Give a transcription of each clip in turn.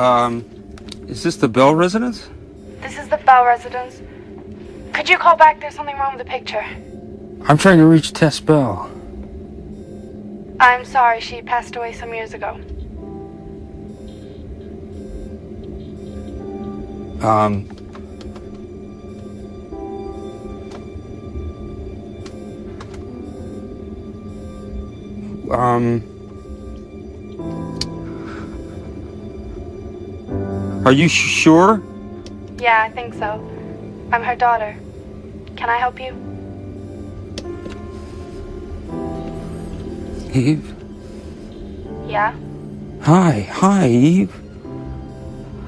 Um, is this the Bell residence? This is the Bell residence. Could you call back? There's something wrong with the picture. I'm trying to reach Tess Bell. I'm sorry, she passed away some years ago. Um, um, are you sh- sure? Yeah, I think so. I'm her daughter. Can I help you? Eve? Yeah? Hi, hi, Eve.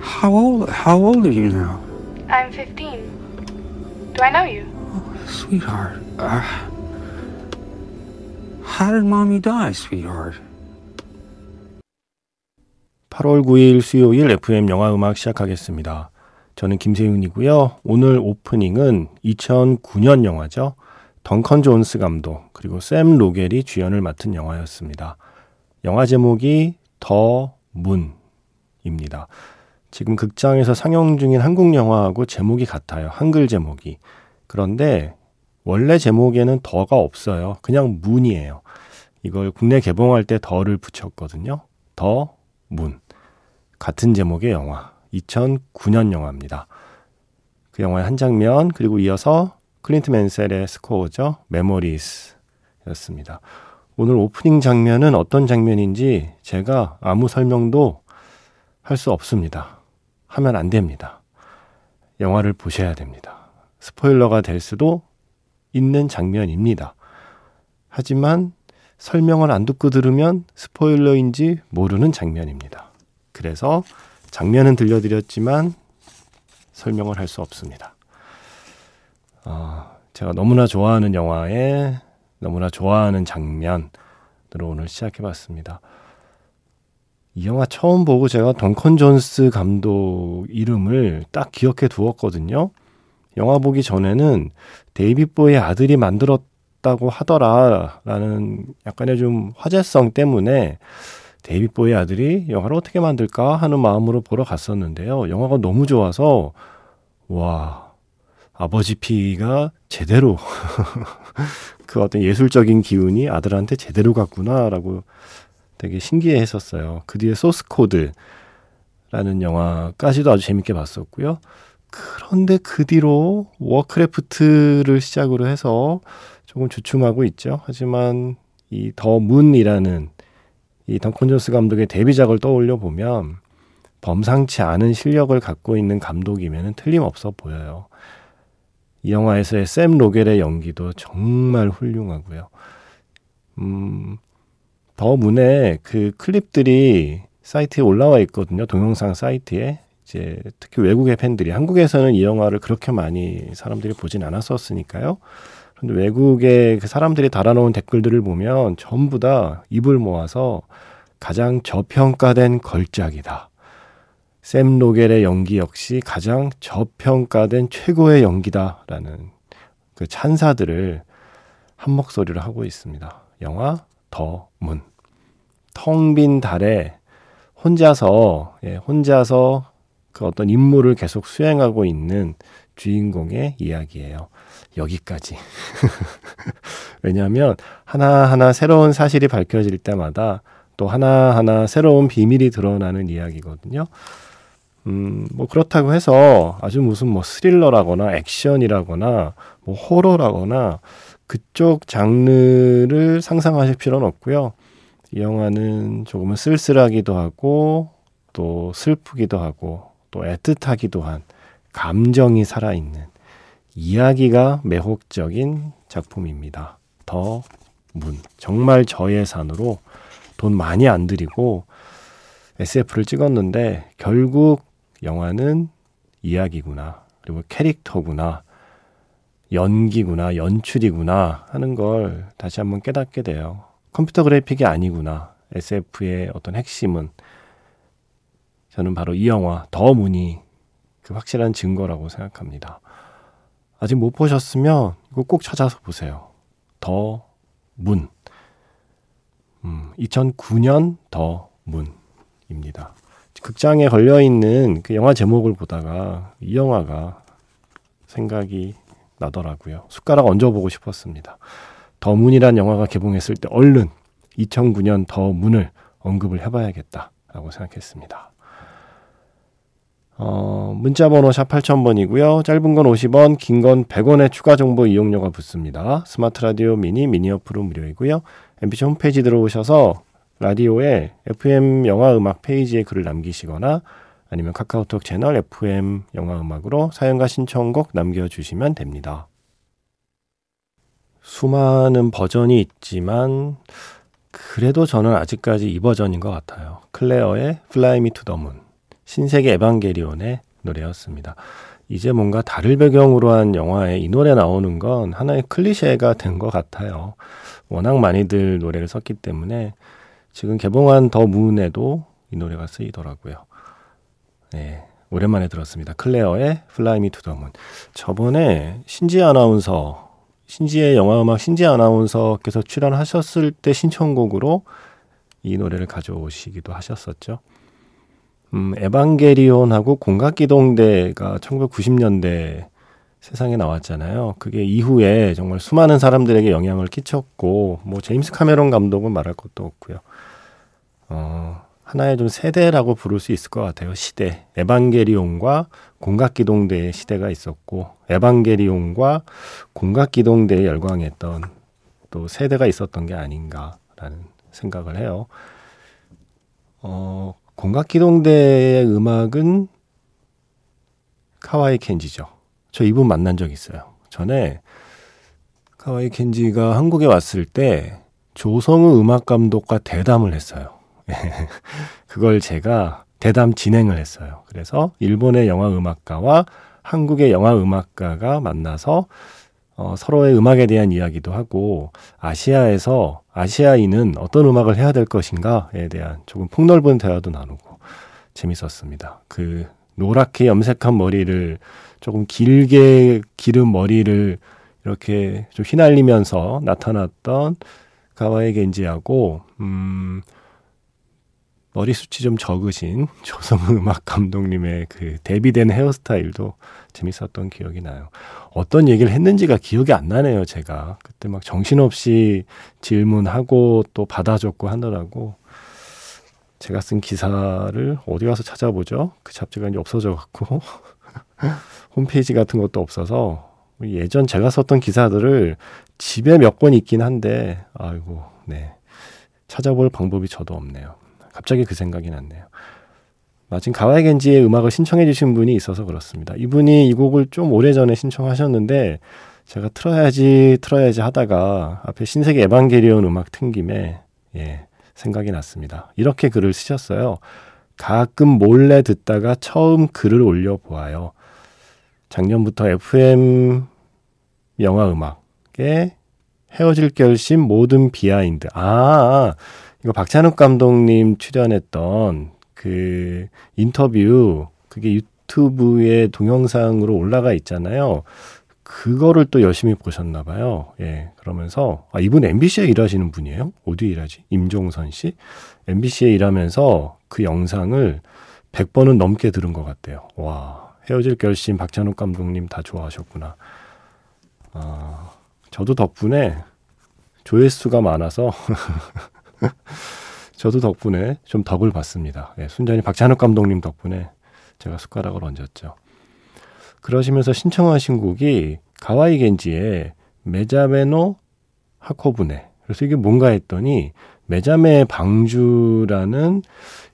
How old, how old are you now? I'm 15. Do I know you? Sweetheart, uh, how did mommy die, sweetheart? 8월 9일 수요일 FM 영화 음악 시작하겠습니다. 저는 김세윤이고요. 오늘 오프닝은 2009년 영화죠. 덩컨 존스 감독 그리고 샘 로겔이 주연을 맡은 영화였습니다. 영화 제목이 더 문입니다. 지금 극장에서 상영 중인 한국 영화하고 제목이 같아요. 한글 제목이. 그런데 원래 제목에는 The가 없어요. 그냥 Moon이에요. 이걸 국내 개봉할 때 The를 붙였거든요. The Moon. 같은 제목의 영화. 2009년 영화입니다. 그 영화의 한 장면 그리고 이어서 클린트 맨셀의 스코어죠. Memories 였습니다. 오늘 오프닝 장면은 어떤 장면인지 제가 아무 설명도 할 수 없습니다. 하면 안 됩니다. 영화를 보셔야 됩니다. 스포일러가 될 수도 있는 장면입니다. 하지만 설명을 안 듣고 들으면 스포일러인지 모르는 장면입니다. 그래서 장면은 들려드렸지만 설명을 할 수 없습니다. 어, 제가 너무나 좋아하는 영화에 너무나 좋아하는 장면으로 오늘 시작해봤습니다. 이 영화 처음 보고 제가 덩컨 존스 감독 이름을 딱 기억해 두었거든요. 영화 보기 전에는 데이빗 보위 아들이 만들었다고 하더라라는 약간의 좀 화제성 때문에 데이빗 보위 아들이 영화를 어떻게 만들까 하는 마음으로 보러 갔었는데요. 영화가 너무 좋아서 와 아버지 피가 제대로 그 어떤 예술적인 기운이 아들한테 제대로 갔구나라고 되게 신기해 했었어요. 그 뒤에 소스 코드라는 영화까지도 아주 재밌게 봤었고요. 그런데 그 뒤로 워크래프트를 시작으로 해서 조금 주춤하고 있죠. 하지만 이 더 문이라는 이 덩컨 존스 감독의 데뷔작을 떠올려 보면 범상치 않은 실력을 갖고 있는 감독이면 틀림없어 보여요. 이 영화에서의 샘 록웰의 연기도 정말 훌륭하고요. 음, 더 문에 그 클립들이 사이트에 올라와 있거든요. 동영상 사이트에. 이제 특히 외국의 팬들이 한국에서는 이 영화를 그렇게 많이 사람들이 보진 않았었으니까요. 그런데 외국의 그 사람들이 달아놓은 댓글들을 보면 전부 다 입을 모아서 가장 저평가된 걸작이다. 샘 로겔의 연기 역시 가장 저평가된 최고의 연기다라는 그 찬사들을 한 목소리로 하고 있습니다. 영화 더 문. 텅 빈 달에 혼자서 예, 혼자서 그 어떤 임무를 계속 수행하고 있는 주인공의 이야기예요. 여기까지. 왜냐하면 하나하나 새로운 사실이 밝혀질 때마다 또 하나하나 새로운 비밀이 드러나는 이야기거든요. 음, 뭐 그렇다고 해서 아주 무슨 뭐 스릴러라거나 액션이라거나 뭐 호러라거나 그쪽 장르를 상상하실 필요는 없고요. 이 영화는 조금은 쓸쓸하기도 하고 또 슬프기도 하고 또 애틋하기도 한 감정이 살아있는 이야기가 매혹적인 작품입니다. 더 문. 정말 저예산으로 돈 많이 안 들이고 SF를 찍었는데 결국 영화는 이야기구나. 그리고 캐릭터구나. 연기구나. 연출이구나. 하는 걸 다시 한번 깨닫게 돼요. 컴퓨터 그래픽이 아니구나. SF의 어떤 핵심은 저는 바로 이 영화 더 문이 그 확실한 증거라고 생각합니다. 아직 못 보셨으면 이거 꼭 찾아서 보세요. 더 문. 음, 2009년 더 문입니다. 극장에 걸려 있는 그 영화 제목을 보다가 이 영화가 생각이 나더라고요. 숟가락 얹어보고 싶었습니다. 더 문이란 영화가 개봉했을 때 얼른 2009년 더 문을 언급을 해봐야겠다라고 생각했습니다. 어, 문자번호 샵 8000번이고요. 짧은 건 50원, 긴 건 100원의 추가 정보 이용료가 붙습니다. 스마트 라디오 미니, 미니 어플은 무료이고요. MBC 홈페이지 들어오셔서 라디오에 FM 영화 음악 페이지에 글을 남기시거나 아니면 카카오톡 채널 FM 영화 음악으로 사연과 신청곡 남겨주시면 됩니다. 수많은 버전이 있지만 그래도 저는 아직까지 이 버전인 것 같아요. 클레어의 Fly Me to the Moon, 신세기 에반게리온의 노래였습니다. 이제 뭔가 달을 배경으로 한 영화에 이 노래 나오는 건 하나의 클리셰가 된 것 같아요. 워낙 많이들 노래를 썼기 때문에 지금 개봉한 더 문에도 이 노래가 쓰이더라고요. 네, 오랜만에 들었습니다. 클레어의 Fly Me to the Moon. 저번에 신지 아나운서, 신지의 영화음악 신지 아나운서께서 출연하셨을 때 신청곡으로 이 노래를 가져오시기도 하셨었죠. 음, 에반게리온하고 공각기동대가 1990년대 세상에 나왔잖아요. 그게 이후에 정말 수많은 사람들에게 영향을 끼쳤고, 뭐, 제임스 카메론 감독은 말할 것도 없고요. 어, 하나의 좀 세대라고 부를 수 있을 것 같아요. 시대. 에반게리온과 공각기동대의 시대가 있었고, 에반게리온과 공각기동대에 열광했던 또 세대가 있었던 게 아닌가라는 생각을 해요. 어, 공각기동대의 음악은 카와이 켄지죠. 저 이분 만난 적 있어요. 전에 카와이 켄지가 한국에 왔을 때 조성우 음악 감독과 대담을 했어요. 그걸 제가 대담 진행을 했어요. 그래서 일본의 영화 음악가와 한국의 영화 음악가가 만나서 어, 서로의 음악에 대한 이야기도 하고 아시아에서 아시아인은 어떤 음악을 해야 될 것인가에 대한 조금 폭넓은 대화도 나누고 재밌었습니다. 그 노랗게 염색한 머리를 조금 길게 기른 머리를 이렇게 좀 휘날리면서 나타났던 가와이 겐지하고 음 머리숱이 좀 적으신 조성우 음악 감독님의 그 데뷔된 헤어스타일도 재밌었던 기억이 나요. 어떤 얘기를 했는지가 기억이 안 나네요, 제가. 그때 막 정신없이 질문하고 또 받아줬고 하느라고 제가 쓴 기사를 어디 가서 찾아보죠? 그 잡지가 이제 없어져 갖고 홈페이지 같은 것도 없어서 예전 제가 썼던 기사들을 집에 몇 권 있긴 한데 아이고, 네. 찾아볼 방법이 저도 없네요. 갑자기 그 생각이 났네요. 마침 가와이 겐지의 음악을 신청해 주신 분이 있어서 그렇습니다. 이분이 이 곡을 좀 오래전에 신청하셨는데 제가 틀어야지 틀어야지 하다가 앞에 신세계 에반게리온 음악 튼 김에 예, 생각이 났습니다. 이렇게 글을 쓰셨어요. 가끔 몰래 듣다가 처음 글을 올려 보아요. 작년부터 FM 영화 음악에 헤어질 결심 모든 비하인드. 아, 이거 박찬욱 감독님 출연했던 그 인터뷰 그게 유튜브에 동영상으로 올라가 있잖아요. 그거를 또 열심히 보셨나 봐요. 예. 그러면서 아 이분 MBC에 일하시는 분이에요? 어디 일하지? 임종선 씨? MBC에 일하면서 그 영상을 100번은 넘게 들은 것 같대요. 와. 헤어질 결심 박찬욱 감독님 다 좋아하셨구나. 아, 저도 덕분에 조회수가 많아서 저도 덕분에 좀 덕을 봤습니다. 예, 순전히 박찬욱 감독님 덕분에 제가 숟가락을 얹었죠. 그러시면서 신청하신 곡이 가와이 겐지의 메자메노 하코부네. 그래서 이게 뭔가 했더니 메자메 방주라는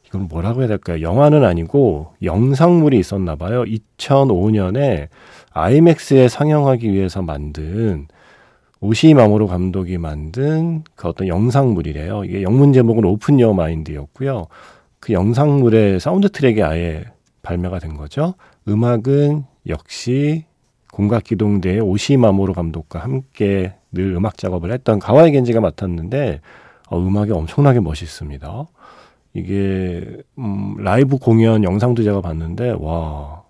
이건 뭐라고 해야 될까요? 영화는 아니고 영상물이 있었나 봐요. 2005년에 아이맥스에 상영하기 위해서 만든 오시이 마모루 감독이 만든 그 어떤 영상물이래요. 이게 영문 제목은 Open Your Mind였고요. 그 영상물의 사운드 트랙이 아예 발매가 된 거죠. 음악은 역시 공각기동대의 오시이 마모루 감독과 함께 늘 음악 작업을 했던 가와이 겐지가 맡았는데 어, 음악이 엄청나게 멋있습니다. 이게 음, 라이브 공연 영상도 제가 봤는데 와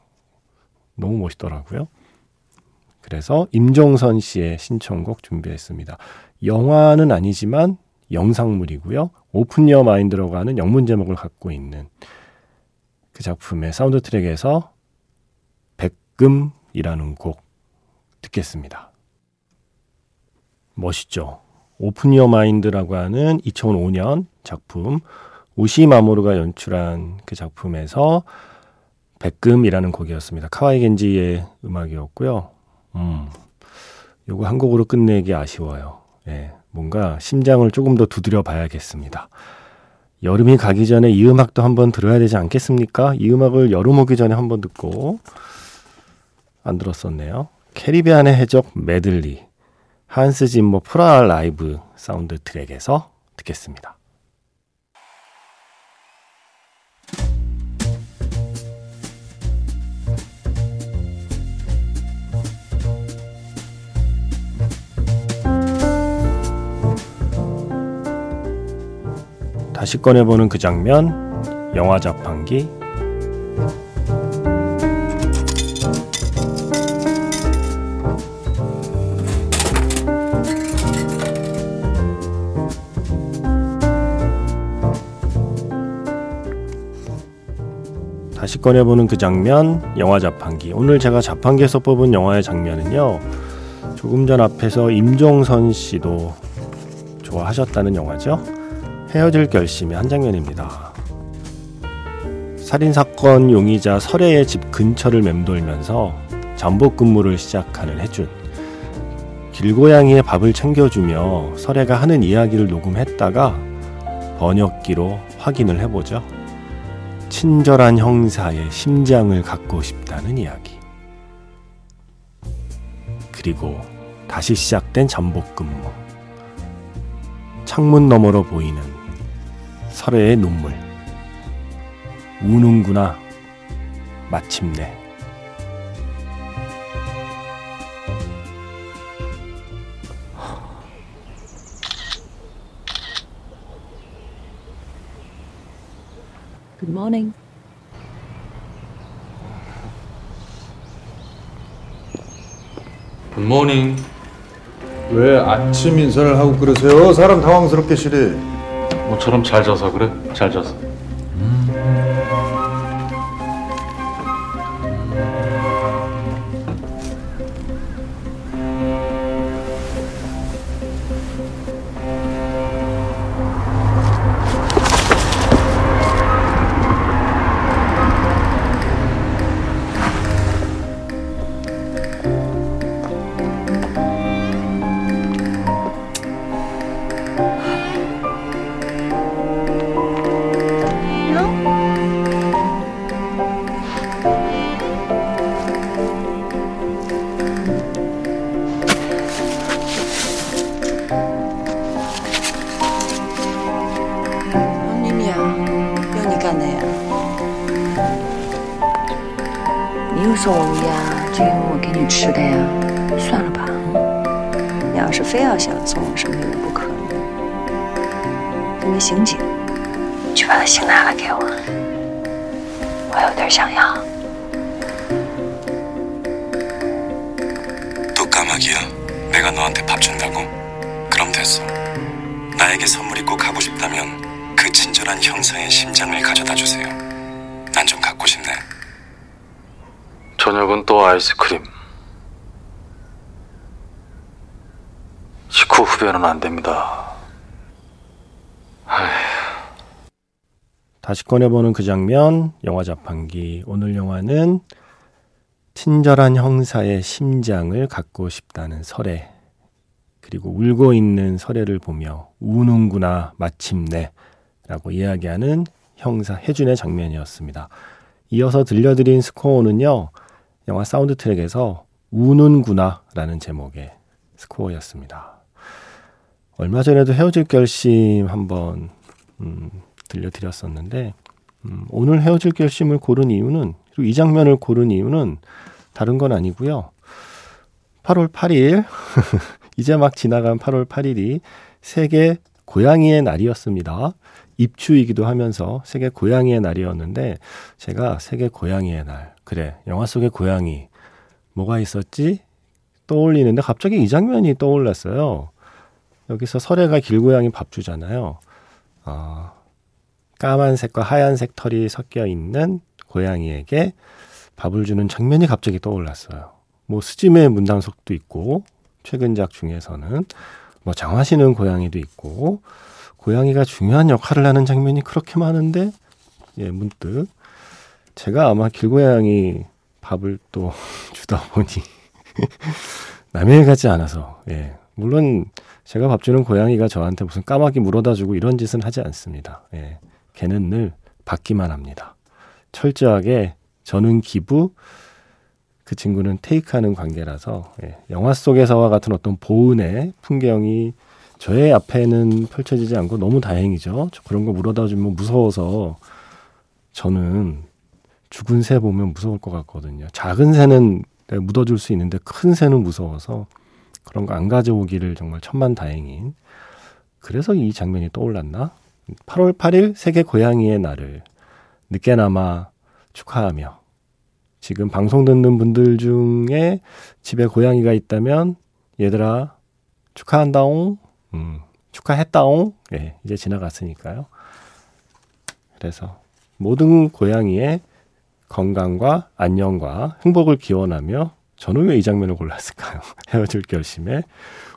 너무 멋있더라고요. 그래서 임종선 씨의 신청곡 준비했습니다. 영화는 아니지만 영상물이고요. Open Your Mind라고 하는 영문 제목을 갖고 있는 그 작품의 사운드 트랙에서 백금이라는 곡 듣겠습니다. 멋있죠? Open Your Mind라고 하는 2005년 작품 오시이 마모루가 연출한 그 작품에서 백금이라는 곡이었습니다. 카와이 겐지의 음악이었고요. 음, 요거 한 곡으로 끝내기 아쉬워요. 예, 뭔가 심장을 조금 더 두드려 봐야겠습니다. 여름이 가기 전에 이 음악도 한번 들어야 되지 않겠습니까? 이 음악을 여름 오기 전에 한번 듣고 안 들었었네요. 캐리비안의 해적 메들리 한스 짐머 프라하 라이브 사운드 트랙에서 듣겠습니다. 다시 꺼내보는 그 장면, 영화 자판기. 다시 꺼내보는 그 장면, 영화 자판기. 오늘 제가 자판기에서 뽑은 영화의 장면은요, 조금 전 앞에서 임종선 씨도 좋아하셨다는 영화죠. 헤어질 결심의 한 장면입니다. 살인사건 용의자 설애의 집 근처를 맴돌면서 잠복 근무를 시작하는 혜준. 길고양이의 밥을 챙겨주며 설애가 하는 이야기를 녹음했다가 번역기로 확인을 해보죠. 친절한 형사의 심장을 갖고 싶다는 이야기. 그리고 다시 시작된 잠복 근무. 창문 너머로 보이는 설애의 눈물. 우는구나. 마침내. Good morning. 굿모닝. 왜 아침 인사를 하고 그러세요? 사람 당황스럽게 시리. 모처럼 잘 자서 그래? 잘 자서. 想送我什么礼物不可，那个刑警，去把他信拿来给我，我有点想要。 또 까마귀야? 내가 너한테 밥 준다고? 그럼 됐어. 나에게 선물이 꼭 하고 싶다면 그 친절한 형사의 심장을 가져다 주세요. 난 좀 갖고 싶네. 저녁은 또 아이스크림. 후배는 안 됩니다. 다시 꺼내보는 그 장면, 영화 자판기. 오늘 영화는 친절한 형사의 심장을 갖고 싶다는 설애. 그리고 울고 있는 설애를 보며 우는구나 마침내 라고 이야기하는 형사 혜준의 장면이었습니다. 이어서 들려드린 스코어는요, 영화 사운드 트랙에서 우는구나 라는 제목의 스코어였습니다. 얼마 전에도 헤어질 결심 한번 음, 들려드렸었는데 음, 오늘 헤어질 결심을 고른 이유는 그리고 이 장면을 고른 이유는 다른 건 아니고요. 8월 8일 이제 막 지나간 8월 8일이 세계 고양이의 날이었습니다. 입추이기도 하면서 세계 고양이의 날이었는데 제가 세계 고양이의 날 그래 영화 속의 고양이 뭐가 있었지 떠올리는데 갑자기 이 장면이 떠올랐어요. 여기서 설애가 길고양이 밥 주잖아요. 어, 까만색과 하얀색 털이 섞여 있는 고양이에게 밥을 주는 장면이 갑자기 떠올랐어요. 뭐 스즈메 문단속도 있고 최근작 중에서는 뭐 장화시는 고양이도 있고 고양이가 중요한 역할을 하는 장면이 그렇게 많은데 예 문득 제가 아마 길고양이 밥을 또 주다 보니 남의 일 같지 않아서 예 물론 제가 밥 주는 고양이가 저한테 무슨 까마귀 물어다 주고 이런 짓은 하지 않습니다. 예 걔는 늘 받기만 합니다. 철저하게 저는 기부 그 친구는 테이크하는 관계라서 예, 영화 속에서와 같은 어떤 보은의 풍경이 저의 앞에는 펼쳐지지 않고 너무 다행이죠. 저 그런 거 물어다 주면 무서워서 저는 죽은 새 보면 무서울 것 같거든요. 작은 새는 묻어줄 수 있는데 큰 새는 무서워서 그런 거 안 가져오기를 정말 천만 다행인. 그래서 이 장면이 떠올랐나? 8월 8일 세계 고양이의 날을 늦게나마 축하하며 지금 방송 듣는 분들 중에 집에 고양이가 있다면 얘들아 축하한다옹 음, 축하했다옹 예, 이제 지나갔으니까요 그래서 모든 고양이의 건강과 안녕과 행복을 기원하며 저는 왜 이 장면을 골랐을까요? 헤어질 결심에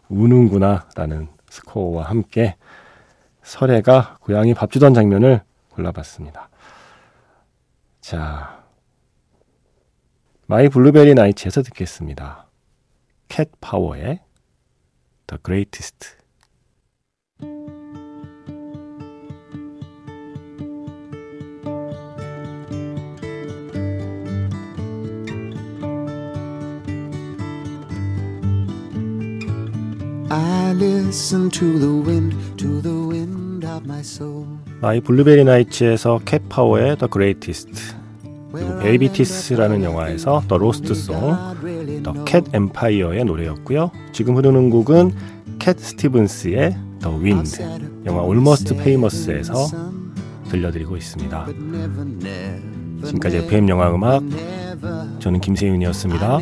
우는구나 라는 스코어와 함께 서래가 고양이 밥 주던 장면을 골라봤습니다. 자, 마이 블루베리 나이츠에서 듣겠습니다. 캣 파워의 The Greatest. I listen to the wind, to the wind of my soul. 마이 블루베리 나이츠에서 캣 파워의 The Greatest. 그리고 베이비티스라는 영화에서 The Lost Song, 더 캣 엠파이어의 노래였고요. 지금 흐르는 곡은 캣 스티븐스의 The Wind, 영화 올모스트 페이머스에서 들려드리고 있습니다. 지금까지 FM 영화 음악 저는 김세윤이었습니다.